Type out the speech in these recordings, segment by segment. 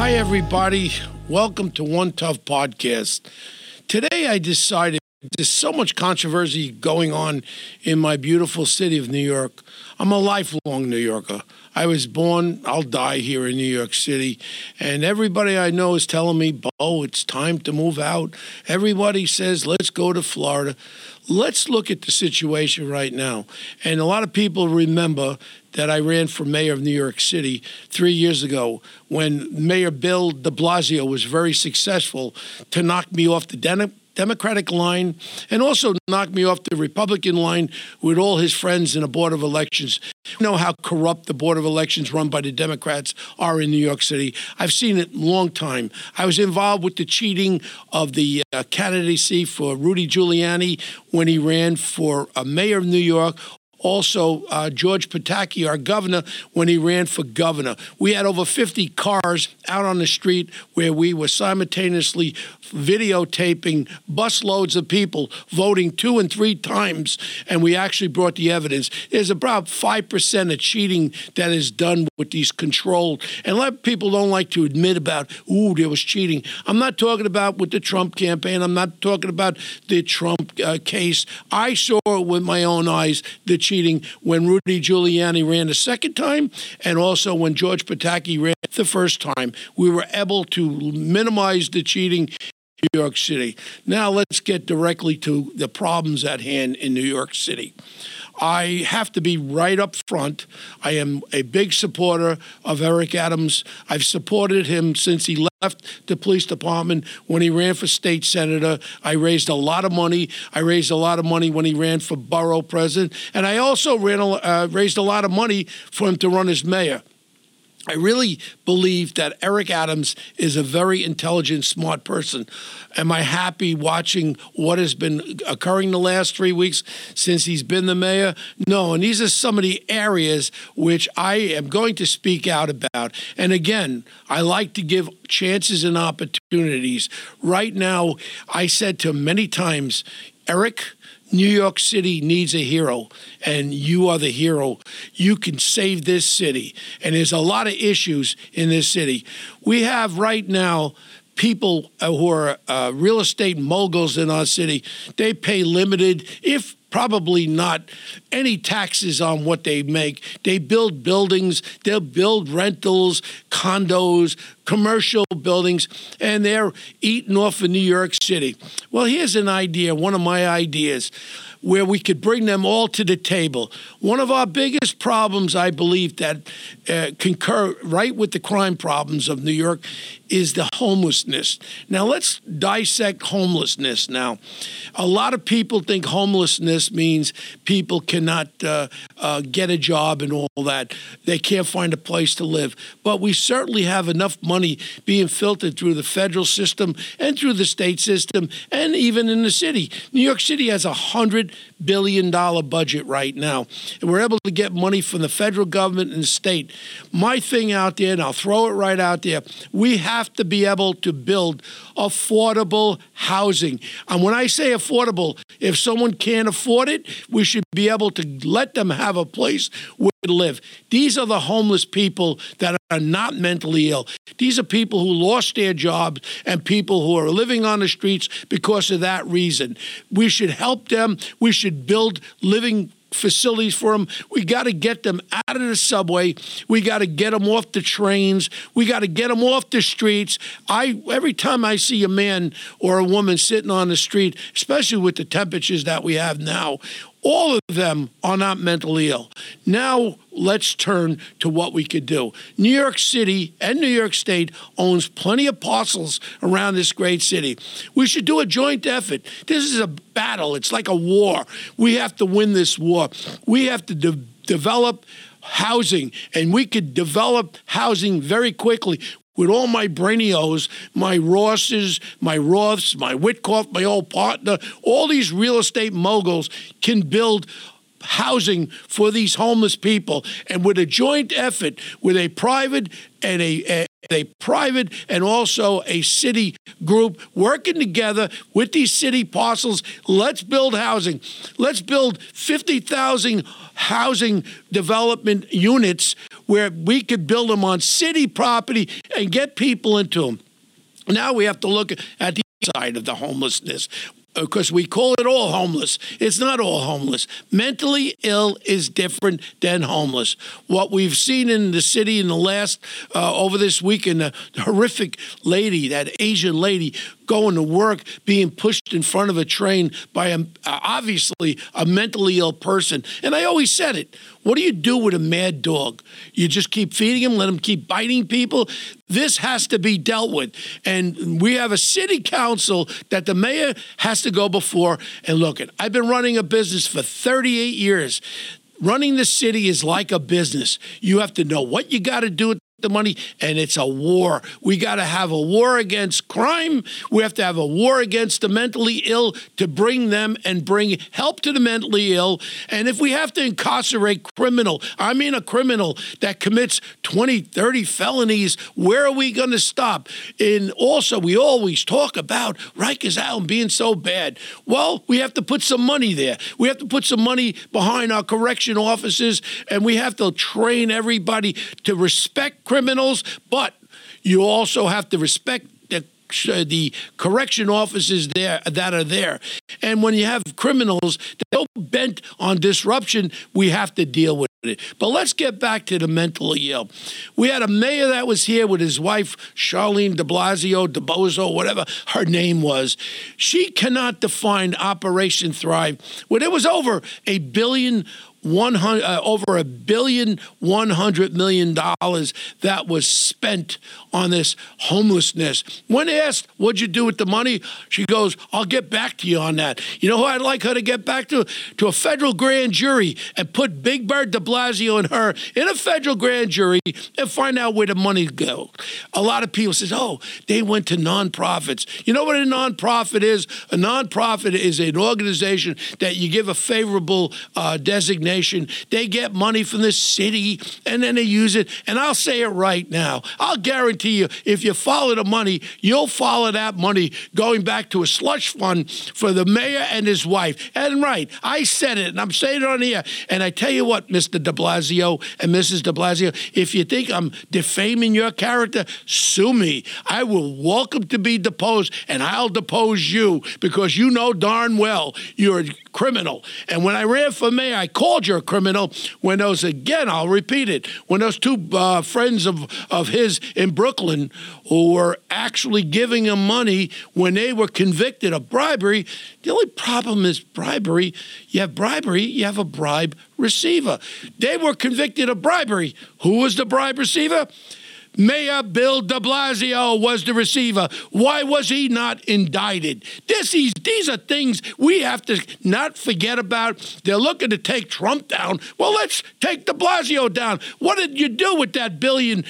Hi, everybody. Welcome to One Tough Podcast. Today, I decided there's so much controversy going on in my beautiful city of New York. I'm a lifelong New Yorker. I was born, I'll die here in New York City. And everybody I know is telling me, Bo, it's time to move out. Everybody says, let's go to Florida. Let's look at the situation right now. And a lot of people remember that I ran for mayor of New York City three years ago when Mayor Bill de Blasio was very successful to knock me off the Den- Democratic line and also knock me off the Republican line with all his friends in a Board of Elections. You know how corrupt the Board of Elections run by the Democrats are in New York City. I've seen it a long time. I was involved with the cheating of the uh, candidacy for Rudy Giuliani when he ran for a mayor of New York also uh, George Pataki, our governor, when he ran for governor. We had over 50 cars out on the street where we were simultaneously videotaping busloads of people voting two and three times, and we actually brought the evidence. There's about 5% of cheating that is done with these controlled, and a lot of people don't like to admit about, ooh, there was cheating. I'm not talking about with the Trump campaign. I'm not talking about the Trump uh, case. I saw it with my own eyes, the cheating when Rudy Giuliani ran the second time, and also when George Pataki ran the first time. We were able to minimize the cheating in New York City. Now let's get directly to the problems at hand in New York City. I have to be right up front. I am a big supporter of Eric Adams. I've supported him since he left the police department when he ran for state senator. I raised a lot of money. I raised a lot of money when he ran for borough president, and I also ran uh, raised a lot of money for him to run as mayor. I really believe that Eric Adams is a very intelligent, smart person. Am I happy watching what has been occurring the last three weeks since he's been the mayor? No. And these are some of the areas which I am going to speak out about. And again, I like to give chances and opportunities. Right now, I said to him many times, Eric, New York City needs a hero, and you are the hero. You can save this city. And there's a lot of issues in this city. We have right now people who are uh, real estate moguls in our city. They pay limited, if probably not any taxes on what they make. They build buildings, they'll build rentals, condos, commercial buildings, and they're eating off of New York City. Well, here's an idea, one of my ideas where we could bring them all to the table. One of our biggest problems, I believe, that uh, concur right with the crime problems of New York is the homelessness. Now, let's dissect homelessness now. A lot of people think homelessness means people cannot uh, uh, get a job and all that. They can't find a place to live. But we certainly have enough money being filtered through the federal system and through the state system and even in the city. New York City has a hundred billion dollar budget right now, and we're able to get money from the federal government and the state. My thing out there, and I'll throw it right out there, we have to be able to build affordable housing. And when I say affordable, if someone can't afford it, we should be able to let them have a place where to live. These are the homeless people that are not mentally ill. These are people who lost their jobs and people who are living on the streets because of that reason. We should help them. We should build living facilities for them. We got to get them out of the subway. We got to get them off the trains. We got to get them off the streets. I every time I see a man or a woman sitting on the street, especially with the temperatures that we have now, all of them are not mentally ill. Now let's turn to what we could do. New York City and New York State owns plenty of parcels around this great city. We should do a joint effort. This is a battle. It's like a war. We have to win this war. We have to de- develop housing, and we could develop housing very quickly with all my brainios, my Rosses, my Roths, my Witkoff, my old partner, all these real estate moguls can build housing for these homeless people. And with a joint effort with a private and a, a private and also a city group working together with these city parcels. Let's build housing. Let's build 50,000 housing development units where we could build them on city property and get people into them. Now we have to look at the side of the homelessness because we call it all homeless. It's not all homeless. Mentally ill is different than homeless. What we've seen in the city in the last, uh, over this week, weekend, the horrific lady, that Asian lady, going to work being pushed in front of a train by a, obviously a mentally ill person. And I always said it. What do you do with a mad dog? You just keep feeding him, let him keep biting people? This has to be dealt with. And we have a city council that the mayor has to go before and look at. I've been running a business for 38 years. Running the city is like a business. You have to know what you got to do the money, and it's a war. We got to have a war against crime. We have to have a war against the mentally ill to bring them and bring help to the mentally ill. And if we have to incarcerate criminal, I mean a criminal that commits 20, 30 felonies, where are we going to stop? And also, we always talk about Rikers Island being so bad. Well, we have to put some money there. We have to put some money behind our correction officers, and we have to train everybody to respect criminals, but you also have to respect the the correction officers there that are there. And when you have criminals that are bent on disruption, we have to deal with it. But let's get back to the mentally ill. We had a mayor that was here with his wife, Charlene de Blasio, de Bozo, whatever her name was. She cannot define Operation Thrive, where it was over a billion 100 uh, over a billion 100 million dollars that was spent on this homelessness. When asked what'd you do with the money? She goes i'll get back to you on that. You know who i'd like her to get back to? To a federal grand jury and put big bird de blasio and her in a federal grand jury and find out where the money go. A lot of people says oh they went to nonprofits. You know what a nonprofit is? A nonprofit is an organization that you give a favorable uh, designation nation. They get money from the city and then they use it. And I'll say it right now. I'll guarantee you, if you follow the money, you'll follow that money going back to a slush fund for the mayor and his wife. And right, I said it and I'm saying it on here. And I tell you what, Mr. de Blasio and Mrs. de Blasio, if you think I'm defaming your character, sue me. I will welcome to be deposed and I'll depose you because you know darn well you're criminal. And when I ran for mayor, I called you're a criminal when those, again, I'll repeat it, when those two uh, friends of, of his in Brooklyn who were actually giving him money when they were convicted of bribery, the only problem is bribery. You have bribery, you have a bribe receiver. They were convicted of bribery. Who was the bribe receiver? Mayor Bill de Blasio was the receiver. Why was he not indicted? This is, these are things we have to not forget about. They're looking to take Trump down. Well, let's take de Blasio down. What did you do with that billion?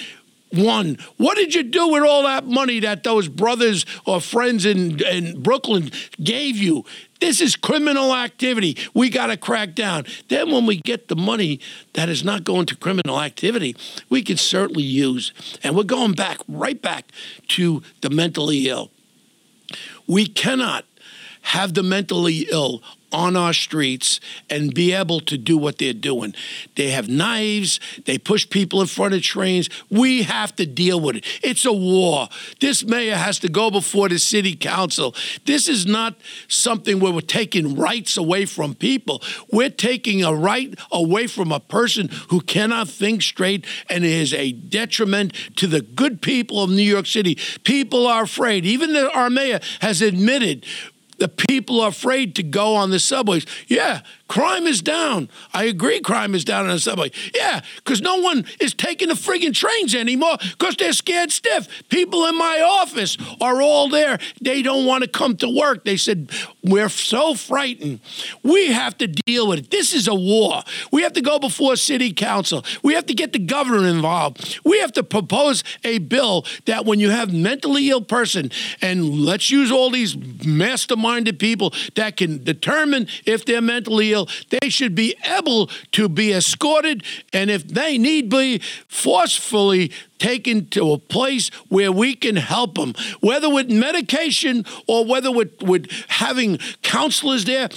One. What did you do with all that money that those brothers or friends in, in Brooklyn gave you? This is criminal activity. We got to crack down. Then, when we get the money that is not going to criminal activity, we can certainly use, and we're going back, right back to the mentally ill. We cannot have the mentally ill on our streets and be able to do what they're doing. They have knives, they push people in front of trains. We have to deal with it. It's a war. This mayor has to go before the city council. This is not something where we're taking rights away from people. We're taking a right away from a person who cannot think straight and is a detriment to the good people of New York City. People are afraid. Even the, our mayor has admitted the people are afraid to go on the subways. Yeah, crime is down. I agree, crime is down on the subway. Yeah, because no one is taking the friggin' trains anymore because they're scared stiff. People in my office are all there. They don't want to come to work. They said, We're so frightened. We have to deal with it. This is a war. We have to go before city council. We have to get the governor involved. We have to propose a bill that when you have mentally ill person, and let's use all these masterminded people that can determine if they're mentally ill they should be able to be escorted, and if they need be, forcefully taken to a place where we can help them, whether with medication or whether with, with having counselors there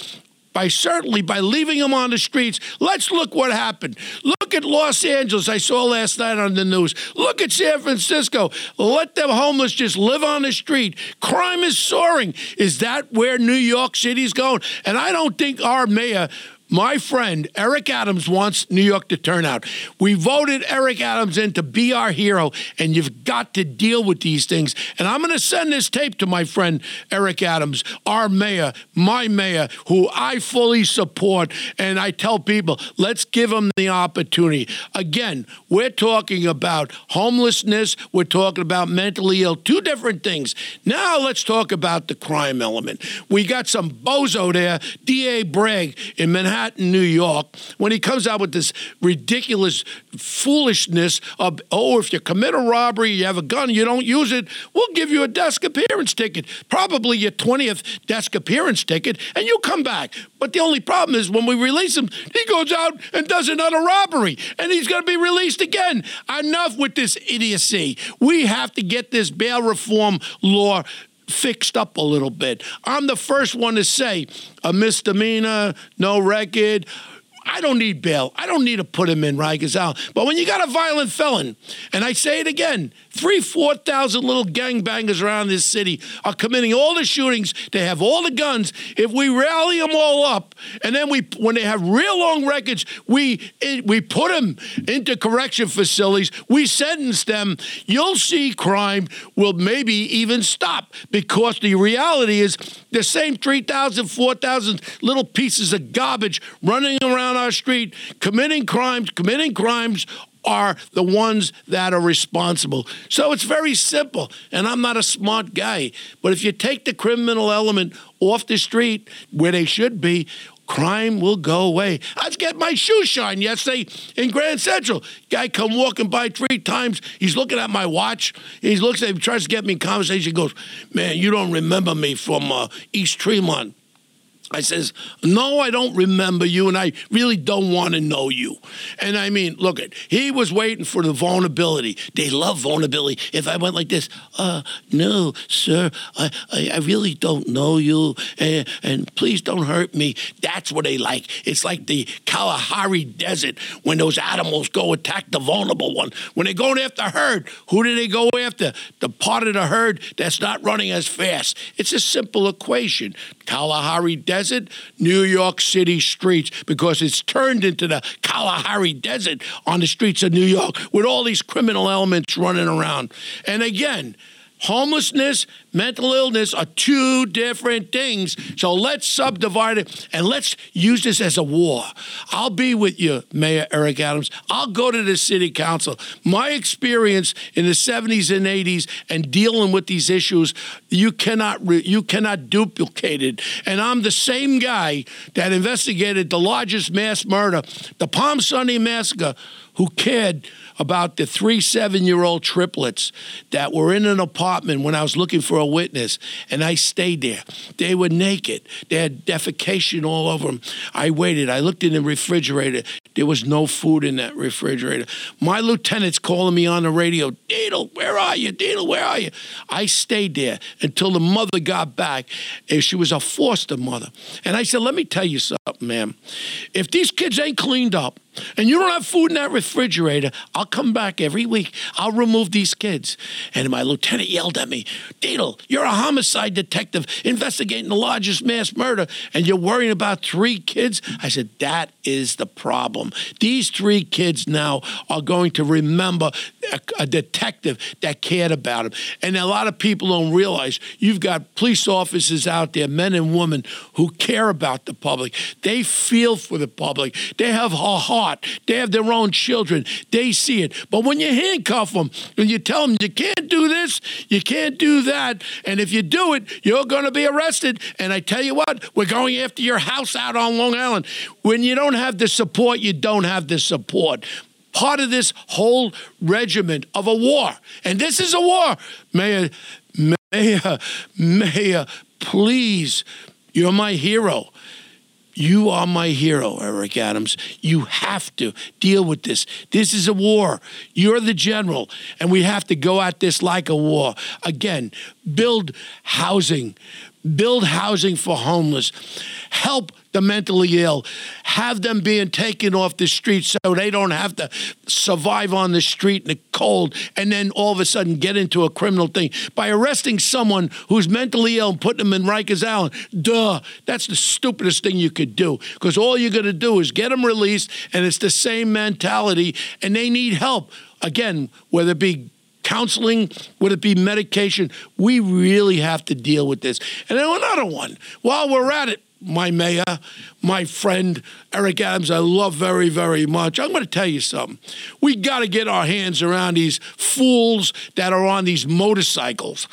by certainly by leaving them on the streets. Let's look what happened. Look at Los Angeles. I saw last night on the news. Look at San Francisco. Let them homeless just live on the street. Crime is soaring. Is that where New York City's going? And I don't think our mayor my friend Eric Adams wants New York to turn out. We voted Eric Adams in to be our hero, and you've got to deal with these things. And I'm going to send this tape to my friend Eric Adams, our mayor, my mayor, who I fully support. And I tell people, let's give him the opportunity. Again, we're talking about homelessness, we're talking about mentally ill, two different things. Now let's talk about the crime element. We got some bozo there, D.A. Bragg in Manhattan. Manhattan, New York, when he comes out with this ridiculous foolishness of, oh, if you commit a robbery, you have a gun, you don't use it, we'll give you a desk appearance ticket, probably your 20th desk appearance ticket, and you come back. But the only problem is when we release him, he goes out and does another robbery, and he's going to be released again. Enough with this idiocy. We have to get this bail reform law fixed up a little bit. I'm the first one to say a misdemeanor, no record. I don't need bail. I don't need to put him in Rikers Island. But when you got a violent felon, and I say it again, three, 4,000 little gangbangers around this city are committing all the shootings. They have all the guns. If we rally them all up, and then we, when they have real long records, we we put them into correction facilities. We sentence them. You'll see crime will maybe even stop because the reality is the same 3,000, 4,000 little pieces of garbage running around our street, committing crimes, committing crimes are the ones that are responsible. So it's very simple. And I'm not a smart guy. But if you take the criminal element off the street where they should be, crime will go away. I was getting my shoe shine yesterday in Grand Central. Guy come walking by three times. He's looking at my watch. He looks at me, tries to get me in conversation. He goes, man, you don't remember me from uh, East Tremont. I says, no, I don't remember you, and I really don't want to know you. And I mean, look at he was waiting for the vulnerability. They love vulnerability. If I went like this, uh, no, sir, I, I, I really don't know you, and, and please don't hurt me. That's what they like. It's like the Kalahari Desert when those animals go attack the vulnerable one. When they go after herd, who do they go after? The part of the herd that's not running as fast. It's a simple equation. Kalahari Desert Desert, New York City streets, because it's turned into the Kalahari Desert on the streets of New York with all these criminal elements running around. And again, Homelessness, mental illness are two different things. So let's subdivide it and let's use this as a war. I'll be with you, Mayor Eric Adams. I'll go to the city council. My experience in the 70s and 80s and dealing with these issues, you cannot you cannot duplicate it. And I'm the same guy that investigated the largest mass murder, the Palm Sunday massacre, who cared about the three seven year old triplets that were in an apartment when I was looking for a witness, and I stayed there. They were naked, they had defecation all over them. I waited, I looked in the refrigerator. There was no food in that refrigerator. My lieutenant's calling me on the radio, Dietl, where are you? Dietl, where are you? I stayed there until the mother got back, and she was a foster mother. And I said, Let me tell you something, ma'am. If these kids ain't cleaned up, and you don't have food in that refrigerator, I'll come back every week. I'll remove these kids. And my lieutenant yelled at me, Dietl, you're a homicide detective investigating the largest mass murder, and you're worrying about three kids? I said, That is the problem. These three kids now are going to remember a, a detective that cared about them. And a lot of people don't realize you've got police officers out there, men and women, who care about the public. They feel for the public. They have a heart heart. They have their own children. They see it. But when you handcuff them and you tell them you can't do this, you can't do that, and if you do it, you're going to be arrested. And I tell you what, we're going after your house out on Long Island. When you don't have the support, you don't have the support part of this whole regiment of a war. And this is a war. Mayor, Mayor, Mayor, please, you're my hero. You are my hero, Eric Adams. You have to deal with this. This is a war. You're the general, and we have to go at this like a war. Again, build housing, build housing for homeless, help the mentally ill, have them being taken off the street so they don't have to survive on the street in the cold and then all of a sudden get into a criminal thing. By arresting someone who's mentally ill and putting them in Rikers Island, duh, that's the stupidest thing you could do because all you're going to do is get them released and it's the same mentality and they need help. Again, whether it be counseling, would it be medication? We really have to deal with this. And then another one, while we're at it, my mayor, my friend Eric Adams, I love very, very much. I'm going to tell you something. We got to get our hands around these fools that are on these motorcycles.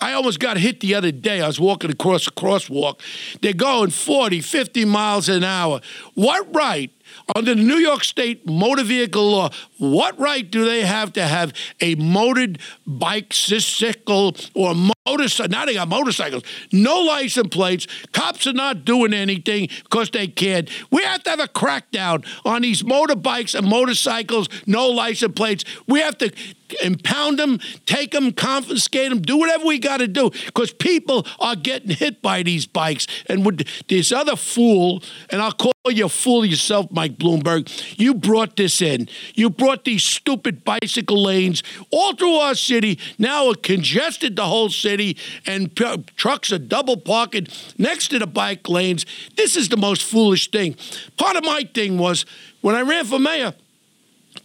I almost got hit the other day. I was walking across a crosswalk. They're going 40, 50 miles an hour. What right under the New York State motor vehicle law, what right do they have to have a motored bicycle or motorcycle? Now they got motorcycles, no license plates. Cops are not doing anything because they can't. We have to have a crackdown on these motorbikes and motorcycles, no license plates. We have to impound them, take them, confiscate them, do whatever we got to do because people are getting hit by these bikes. And with this other fool, and I'll call you a fool yourself, Mike Bloomberg, you brought this in. You brought these stupid bicycle lanes all through our city. Now it congested the whole city, and p- trucks are double parking next to the bike lanes. This is the most foolish thing. Part of my thing was when I ran for mayor,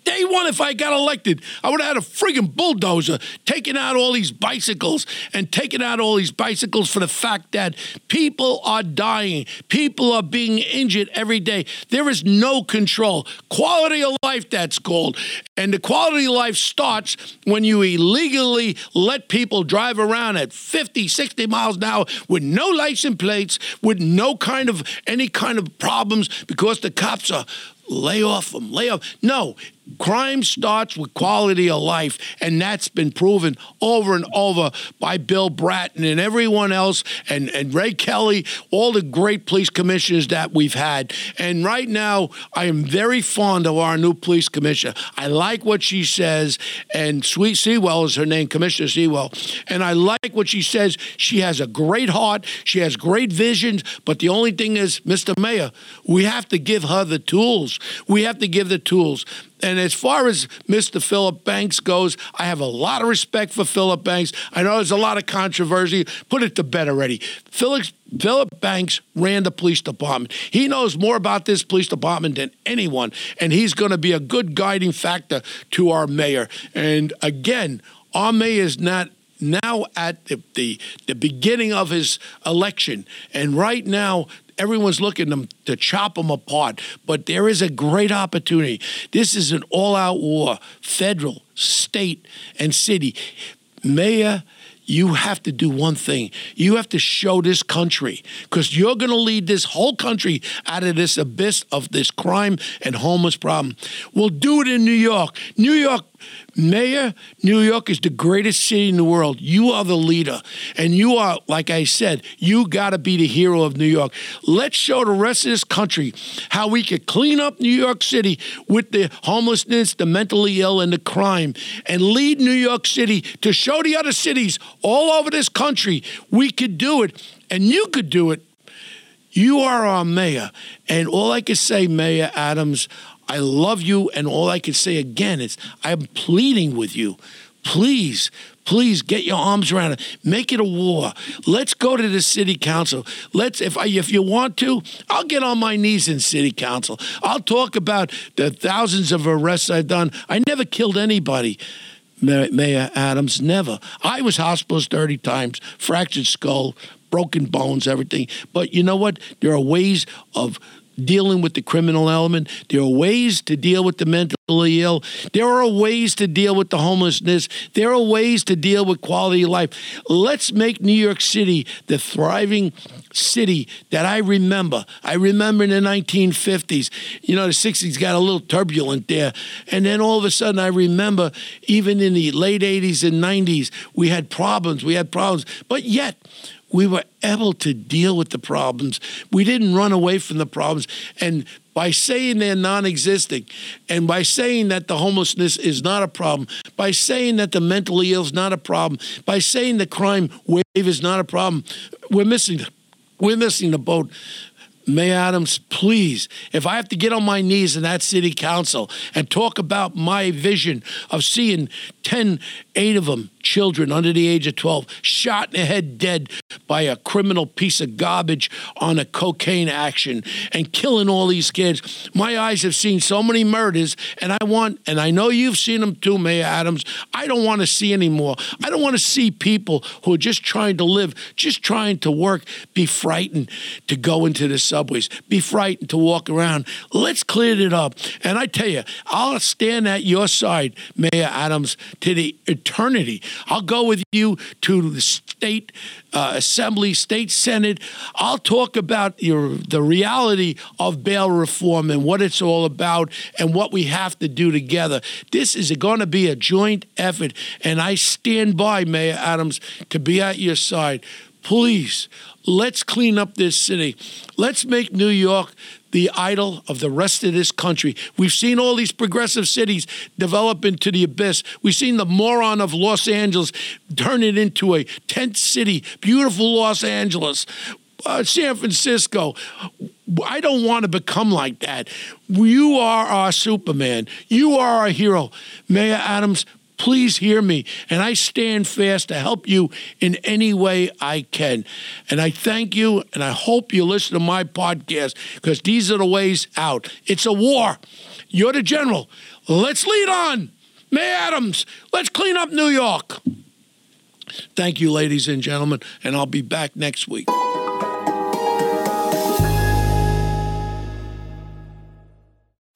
Day one, if I got elected, I would have had a friggin' bulldozer taking out all these bicycles and taking out all these bicycles for the fact that people are dying. People are being injured every day. There is no control. Quality of life, that's called. And the quality of life starts when you illegally let people drive around at 50, 60 miles an hour with no license plates, with no kind of any kind of problems because the cops are lay off them, lay off. No, crime starts with quality of life, and that's been proven over and over by Bill Bratton and everyone else, and, and Ray Kelly, all the great police commissioners that we've had. And right now, I am very fond of our new police commissioner. I like what she says, and Sweet Sewell is her name, Commissioner Sewell, and I like what she says. She has a great heart, she has great visions, but the only thing is, Mr. Mayor, we have to give her the tools. We have to give the tools. And as far as Mr. Philip Banks goes, I have a lot of respect for Philip Banks. I know there's a lot of controversy. Put it to bed already. Felix, Philip Banks ran the police department. He knows more about this police department than anyone, and he's going to be a good guiding factor to our mayor. And again, our mayor is not now at the, the, the beginning of his election. And right now, everyone's looking them to chop them apart. But there is a great opportunity. This is an all-out war, federal, state, and city. Mayor, you have to do one thing. You have to show this country because you're going to lead this whole country out of this abyss of this crime and homeless problem. We'll do it in New York. New York Mayor, New York is the greatest city in the world. You are the leader. And you are, like I said, you got to be the hero of New York. Let's show the rest of this country how we could clean up New York City with the homelessness, the mentally ill, and the crime, and lead New York City to show the other cities all over this country we could do it. And you could do it you are our mayor. And all I can say, Mayor Adams, I love you, and all I can say again is I'm pleading with you. Please, please get your arms around it. Make it a war. Let's go to the city council. Let's, if I, if you want to, I'll get on my knees in city council. I'll talk about the thousands of arrests I've done. I never killed anybody. Mayor Adams, never. I was hospitalized 30 times, fractured skull, broken bones, everything. But you know what? There are ways of dealing with the criminal element. There are ways to deal with the mentally ill. There are ways to deal with the homelessness. There are ways to deal with quality of life. Let's make New York City the thriving city that I remember. I remember in the 1950s, you know, the 60s got a little turbulent there. And then all of a sudden, I remember even in the late 80s and 90s, we had problems. We had problems. But yet, we were able to deal with the problems. We didn't run away from the problems. And by saying they're non existing, and by saying that the homelessness is not a problem, by saying that the mentally ill is not a problem, by saying the crime wave is not a problem, we're missing, we're missing the boat. Mayor Adams, please, if I have to get on my knees in that city council and talk about my vision of seeing 10, eight of them, children under the age of 12, shot in the head dead by a criminal piece of garbage on a cocaine action and killing all these kids. My eyes have seen so many murders, and I want, and I know you've seen them too, Mayor Adams. I don't want to see anymore. I don't want to see people who are just trying to live, just trying to work, be frightened to go into the subways, be frightened to walk around. Let's clear it up. And I tell you, I'll stand at your side, Mayor Adams, to the eternity. I'll go with you to the state uh, assembly, state senate. I'll talk about your the reality of bail reform and what it's all about and what we have to do together. This is going to be a joint effort, and I stand by Mayor Adams to be at your side. Please, let's clean up this city. Let's make New York the idol of the rest of this country. We've seen all these progressive cities develop into the abyss. We've seen the moron of Los Angeles turn it into a tent city, beautiful Los Angeles. Uh, San Francisco. I don't want to become like that. You are our Superman. You are our hero. Mayor Adams, Please hear me, and I stand fast to help you in any way I can. And I thank you, and I hope you listen to my podcast because these are the ways out. It's a war. You're the general. Let's lead on. May Adams, let's clean up New York. Thank you, ladies and gentlemen, and I'll be back next week.